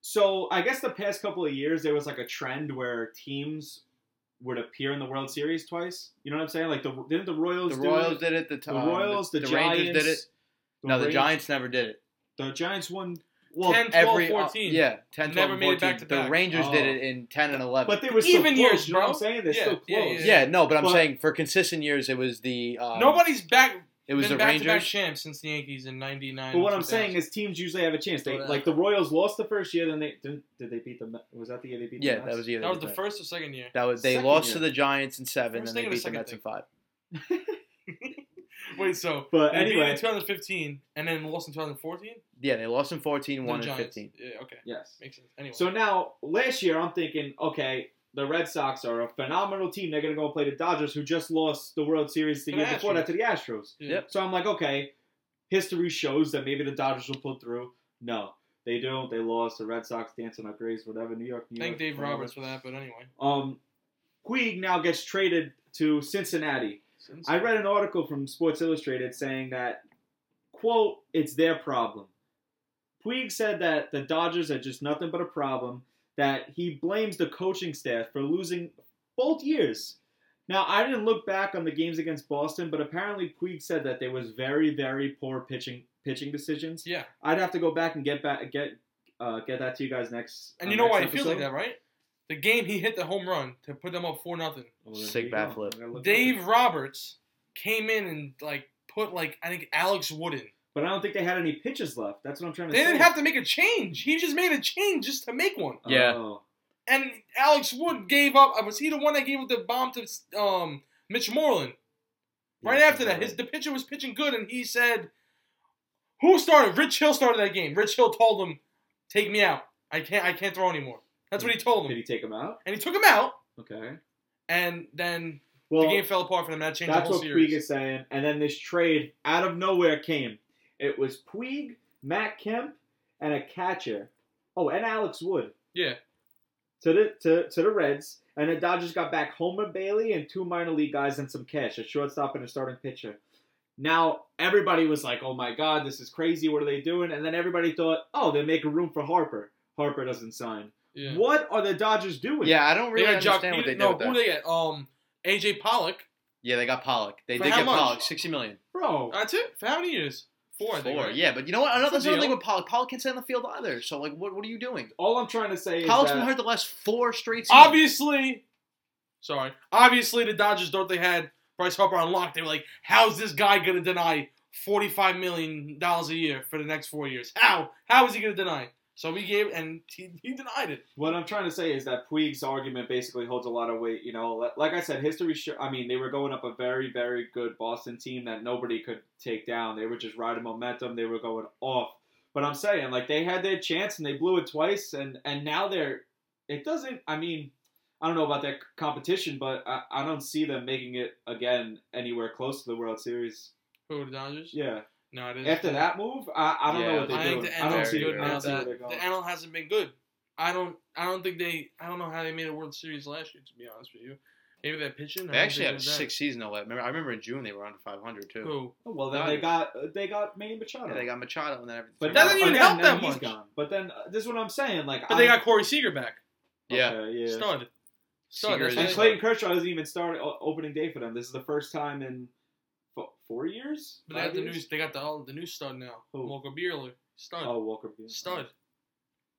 so I guess the past couple of years there was like a trend where teams would appear in the World Series twice. You know what I'm saying? Like the didn't the Royals The Royals it? did it. The, The um, Royals, the, the Giants Rangers did it. No, the Giants never did it. The Giants won. Well, 10, 12, Every uh, 14. yeah, 10, 12, Never and made it 14. back to The back. Rangers did Oh. it in 10 and 11. but they were still Even close, years, You know what I'm saying? They're Yeah, still yeah, close. yeah, yeah, no, but I'm But- saying for consistent years it was the um, Nobody's back. It was been the back to back Rangers. champs since the Yankees in '99. But what I'm saying is teams usually have a chance. They like the Royals lost the first year, then they didn't. Did they beat the? Was that the year they beat? Them? Yeah, the that was the year. that was the did first or second year. That was they Second lost year. to the Giants in seven, and they beat the Mets in five. Wait, so But they beat anyway, in 2015 and then lost in 2014. Yeah, they lost in 14, won The in 15. Yeah, okay, yes. makes sense. Anyway, So now last year, I'm thinking, okay, the Red Sox are a phenomenal team. They're gonna go play the Dodgers, who just lost the World Series the To year the before that to the Astros. yeah. Yep. So I'm like, okay, history shows that maybe the Dodgers will pull through. No, they don't. They lost. The Red Sox dancing on graves, whatever. New York, New Thank York. Dave. Roberts for that, but anyway. Um, Puig now gets traded to Cincinnati. I read an article from Sports Illustrated saying that, quote, it's their problem. Puig said that the Dodgers are just nothing but a problem, that he blames the coaching staff for losing both years. Now, I didn't look back on the games against Boston, but apparently Puig said that there was very, very poor pitching pitching decisions. yeah, I'd have to go back and get back get uh, get that to you guys next. and uh, you know why he feels like that, right? The game he hit the home run to put them up four nothing. Well, Sick bat flip. I gotta look Dave. Roberts came in and like put like I think Alex Wood in. But I don't think they had any pitches left. That's what I'm trying to say. They say. didn't have to make a change. He just made a change just to make one. Yeah. Oh. And Alex Wood gave up. Was he the one that gave up the bomb to um, Mitch Moreland? Right Yeah, after that, his the pitcher was pitching good, and he said, "Who started? Rich Hill started that game. Rich Hill told him, take me out. I can't. I can't throw anymore.' That's what he told him. Did he take him out? and he took him out. Okay. And then Well, the game fell apart for them. That changed the that's whole what series. Puig is saying. And then this trade out of nowhere came. It was Puig, Matt Kemp, and a catcher. Oh, and Alex Wood yeah, to the to, to the Reds. And the Dodgers got back Homer Bailey and two minor league guys and some cash, a shortstop and a starting pitcher. Now everybody was like, "Oh my God, this is crazy! What are they doing?" And then everybody thought, "Oh, they're making room for Harper. Harper doesn't sign. Yeah. What are the Dodgers doing?" Yeah, I don't They really got Jock understand what they Peter- did No, with who that. they get? Um, AJ Pollock. Yeah, they got Pollock. They For did get much? Pollock, 60 million. bro. That's it. For how many years? Four. I think, Four. right? Yeah, but you know what? Another That's a another thing with Pollock. Pollock can't stay on the field either. So, like, what, what are you doing? All I'm trying to say is Pollock's that been hurt the last four straight seasons. Obviously, sorry. Obviously, the Dodgers thought they had Bryce Harper on lock. They were like, "How's this guy gonna deny forty-five million dollars a year for the next four years? How? How is he gonna deny?" So we gave, and he, he denied it. What I'm trying to say is that Puig's argument basically holds a lot of weight. You know, like I said, history. Sh- I mean, they were going up a very, very good Boston team that nobody could take down. They were just riding momentum. They were going off. But I'm saying, like, they had their chance and they blew it twice, and and now they're. It doesn't. I mean, I don't know about that competition, but I, I don't see them making it again anywhere close to the World Series. Who the Dodgers? Yeah. No, it is. After that move, I, I don't Yeah, know what they're I doing. think the I don't see. very good I now. don't see where That they're going. the NL hasn't been good. I don't. I don't think they. I don't know how they made a World Series last year. To be honest with you, maybe that pitching. They actually had it a was that. six season though. Remember, I remember in June they were under 500 too. Who? Oh, Well, then they got they got Manny Machado. Yeah, they got Machado and then everything. But That doesn't even help then that much. Gone. But then uh, this is what I'm saying. Like, But they I'm- got Corey Seager back. yeah. Okay, yeah. Stud. Stud. Seager is- And Clayton Kershaw doesn't even start o- opening day for them. This is the first time in fo- four years. But they Five got the years? new. They got the oh, the new stud now. Who? Walker Buehler. Stud. Oh, Walker. Buehler. Stud.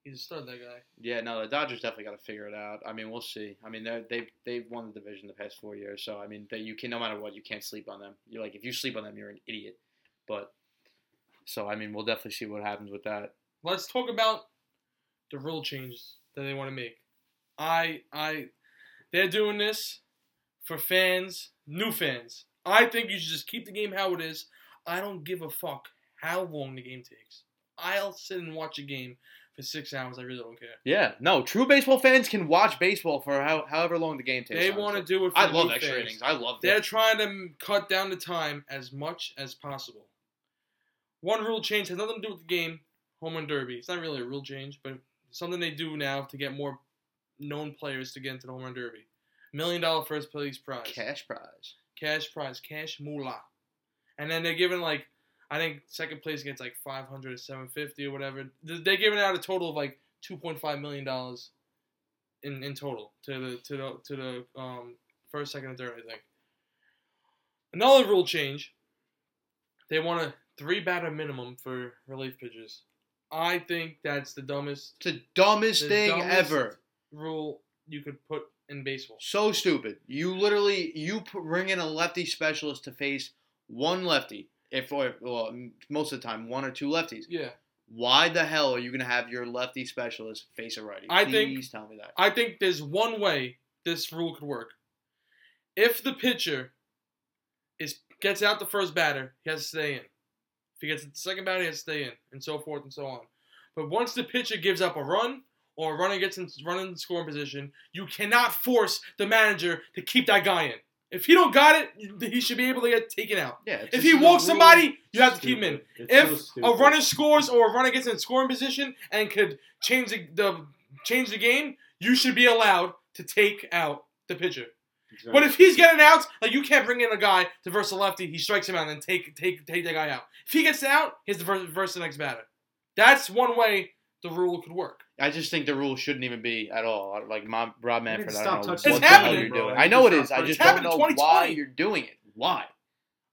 He's a stud. That guy. Yeah, no, the Dodgers definitely got to figure it out. I mean, we'll see. I mean, they're- they've they've won the division the past four years, so I mean, they, you can no matter what, you can't sleep on them. You're like, if you sleep on them, you're an idiot. But so I mean, we'll definitely see what happens with that. Let's talk about the rule changes that they want to make. I I they're doing this for fans, new fans. I think you should just keep the game how it is. I don't give a fuck how long the game takes. I'll sit and watch a game for six hours. I really don't care. Yeah, no, true baseball fans can watch baseball for how, however long the game takes. They want to do it for I love extra fans. innings. I love They're that. trying to cut down the time as much as possible. One rule change has nothing to do with the game. home run derby. It's not really a rule change, but something they do now to get more known players to get into the home run derby. Million dollar first place prize, Cash prize. Cash prize, cash moolah, and then they're giving like I think second place gets like 500 or 750 or whatever. They're giving out a total of like 2.5 million dollars in in total to the to the to the um, first, second, and third. I think. Another rule change. They want a three batter minimum for relief pitchers. I think that's the dumbest It's the dumbest The thing dumbest- ever. rule you could put in baseball. So stupid. You literally you bring in a lefty specialist to face one lefty. If or well, most of the time one or two lefties. Yeah. Why the hell are you gonna have your lefty specialist face a righty? I Please think- tell me that. I think there's one way this rule could work. If the pitcher is gets out the first batter, he has to stay in. If he gets the second batter, he has to stay in, and so forth and so on. But once the pitcher gives up a run or a runner gets in running scoring position, you cannot force the manager to keep that guy in. If he don't got it, he should be able to get taken out. yeah. If he walks somebody, you have to keep him in. Stupid. It's so If a runner scores or a runner gets in scoring position and could change the, the change the game, you should be allowed to take out the pitcher. Very But if he's getting out, like you can't bring in a guy to verse a lefty, he strikes him out and then take take take that guy out. If he gets out, he has to verse, verse the next batter. That's one way the rule could work. I just think the rule shouldn't even be at all. Like my, Rob need Manfred, I don't know what the the hell you're bro. doing. I I know it think is. I just don't know why you're doing it. Why?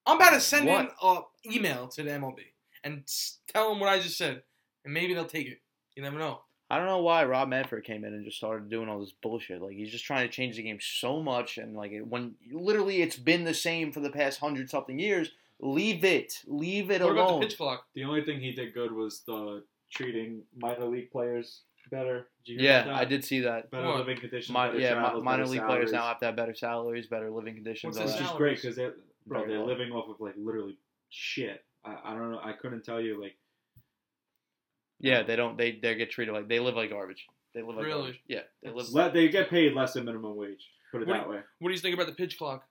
I'm about to send What? in an email to the MLB and tell them what I just said, and maybe they'll take it. You never know. I don't know why Rob Manfred came in and just started doing all this bullshit. Like he's just trying to change the game so much, and like it- when literally it's been the same for the past hundred something years. Leave it. Leave it What about the pitch clock? The only thing he did good was the treating minor league players better. Did you hear Yeah, that? I did see that. Better What? living conditions. Mi- better yeah, travels, minor better league players now have to have better salaries, better living conditions. What's all his Which that. is salaries? great because they're bro, they're living off of like literally shit. I, I don't know. I couldn't tell you like Yeah, they don't. They they get treated like they live like garbage. They live like Really? garbage. Yeah, they live. le- they get paid less than minimum wage. Put it What that way. What do you think about the pitch clock?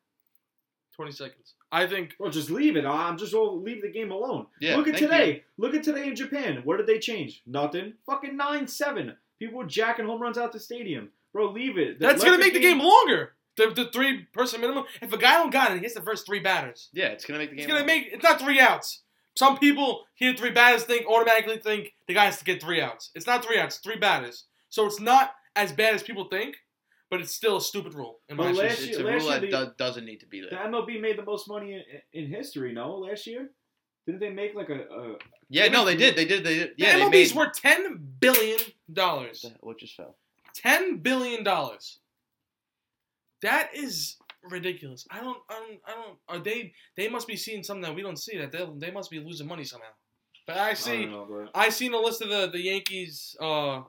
Twenty seconds. I think Well, just leave it. I'm just will leave the game alone. Yeah, Look at thank today. Look at today in Japan. What did they change? Nothing. Fucking nine seven. People were jacking home runs out the stadium. Bro, leave it. that's gonna make the game longer. The, the three person minimum. If a guy don't got it, he hits the first three batters. Yeah, it's gonna make the game. It's gonna longer. make it's not three outs. Some people hear three batters think automatically think the guy has to get three outs. It's not three outs, three batters. So it's not as bad as people think, but it's still a stupid rule in my But opinion. last It's, a last rule year that the- do- doesn't need to be there. The. MLB made the most money in, in history. No, last year. Didn't they make like a, a Yeah, no, they did. They did. They did. Yeah, they MLB's made. worth ten billion dollars. What just fell? Ten billion dollars. That is ridiculous. I don't. I don't. I don't. Are they? They must be seeing something that we don't see. That they they must be losing money somehow. But I I see. don't know, bro. I seen a list of the the Yankees. Uh,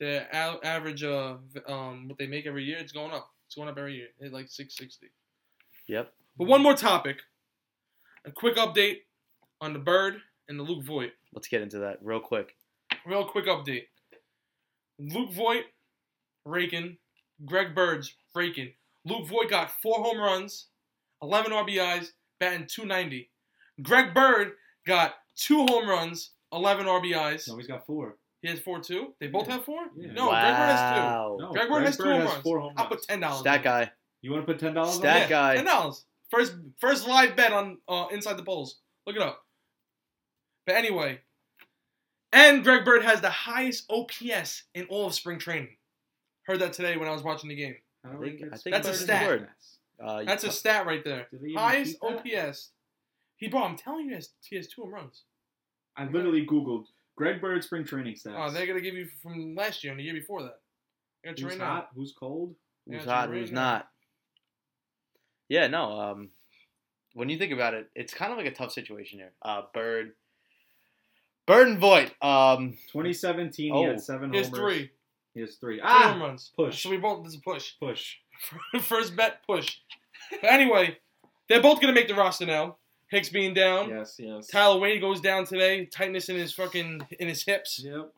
the a- average uh v- um what they make every year. It's going up. It's going up every year. It's like six sixty. Yep. But one more topic. A quick update on the Bird and the Luke Voit. Let's get into that real quick. Real quick update. Luke Voit, raking. Greg Bird's raking. Luke Voit got four home runs, 11 RBIs, batting 290. Greg Bird got two home runs, 11 RBIs. No, he's got four. He has four too. They both Yeah. have four. Yeah. No, Greg Bird has two. No, Greg Bird has two home runs. four home I'll put ten dollars. Stat guy. You want to put ten dollars? Stat guy. Ten dollars. First, first live bet on uh, inside the polls. Look it up. But anyway, and Greg Bird has the highest OPS in all of spring training. Heard that today when I was watching the game. I, don't think- think I think That's a Bird is stat. word. Uh, That's a stat right there. Do they even Highest? OPS. He bro, I'm telling you, he has, he has two home runs. I literally googled Greg Bird spring training stats. Oh, they're gonna give you from last year and the year before that. I got Who's right now. hot? Who's cold? Who's hot, right who's now. not. Yeah, no. Um, when you think about it, it's kind of like a tough situation here. Uh, Bird, Bird and Voit. Um, 2017, he Oh. had seven He has homers. three. He has three. Three home Ah, runs. push. So we both this is a push. push. First bet push. But anyway, they're both gonna make the roster now. Hicks being down. Yes, yes. Tyler Wade goes down today. Tightness in his fucking in his hips. Yep.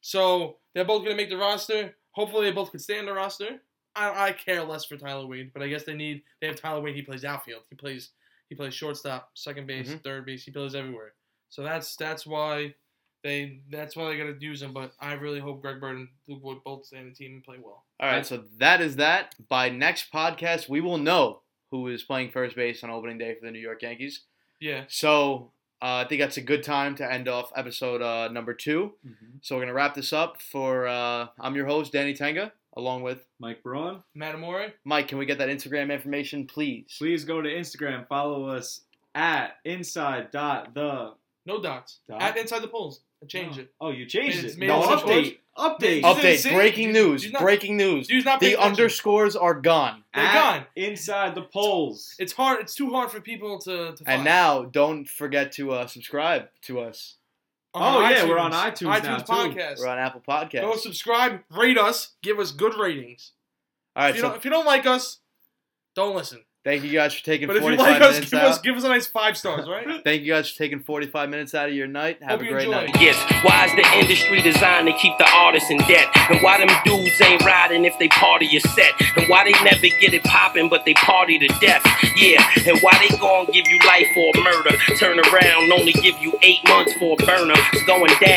So they're both gonna make the roster. Hopefully they both can stay on the roster. I, I care less for Tyler Wade, but I guess they need they have Tyler Wade. He plays outfield. He plays he plays shortstop, second base, Mhm. third base. He plays everywhere. So that's that's why They that's why they got to use him. But I really hope Greg Bird and Luke Voit both stay in the team and play well. All right, so that is that. By next podcast, we will know who is playing first base on opening day for the New York Yankees. Yeah. So uh, I think that's a good time to end off episode uh, number 2 Mhm. So we're gonna wrap this up. For uh, I'm your host Danny Tenga, along with Mike Braun. Matamore. Mike. Can we get that Instagram information, please? Please go to Instagram. Follow us at inside dot the No dots. Dot? At inside the polls. I changed oh. it. Oh, you changed It's it. No it update. simple. Update. Update. Breaking news. do not- breaking news. Not The attention. underscores are gone. They're At gone. Inside the polls. It's hard. It's too hard for people to. to And now, don't forget to uh, subscribe to us. On Oh, yeah, we're on iTunes iTunes now, too. podcast. We're on Apple Podcast. Go Podcasts. subscribe, rate us, give us good ratings. All right, if, you so don't, if you don't like us, don't listen. Thank you guys for taking But if you 45 like us, minutes give out. us give us a nice five stars, right? Thank you guys for taking 45 minutes out of your night. Have Hope a great enjoy. night. Yes, why is the industry designed to keep the artists in debt? And why them dudes ain't riding if they party is set? And why they never get it popping but they party to death? Yeah, and why they gon' give you life for a murder? Turn around, only give you eight months for a burner. It's going down.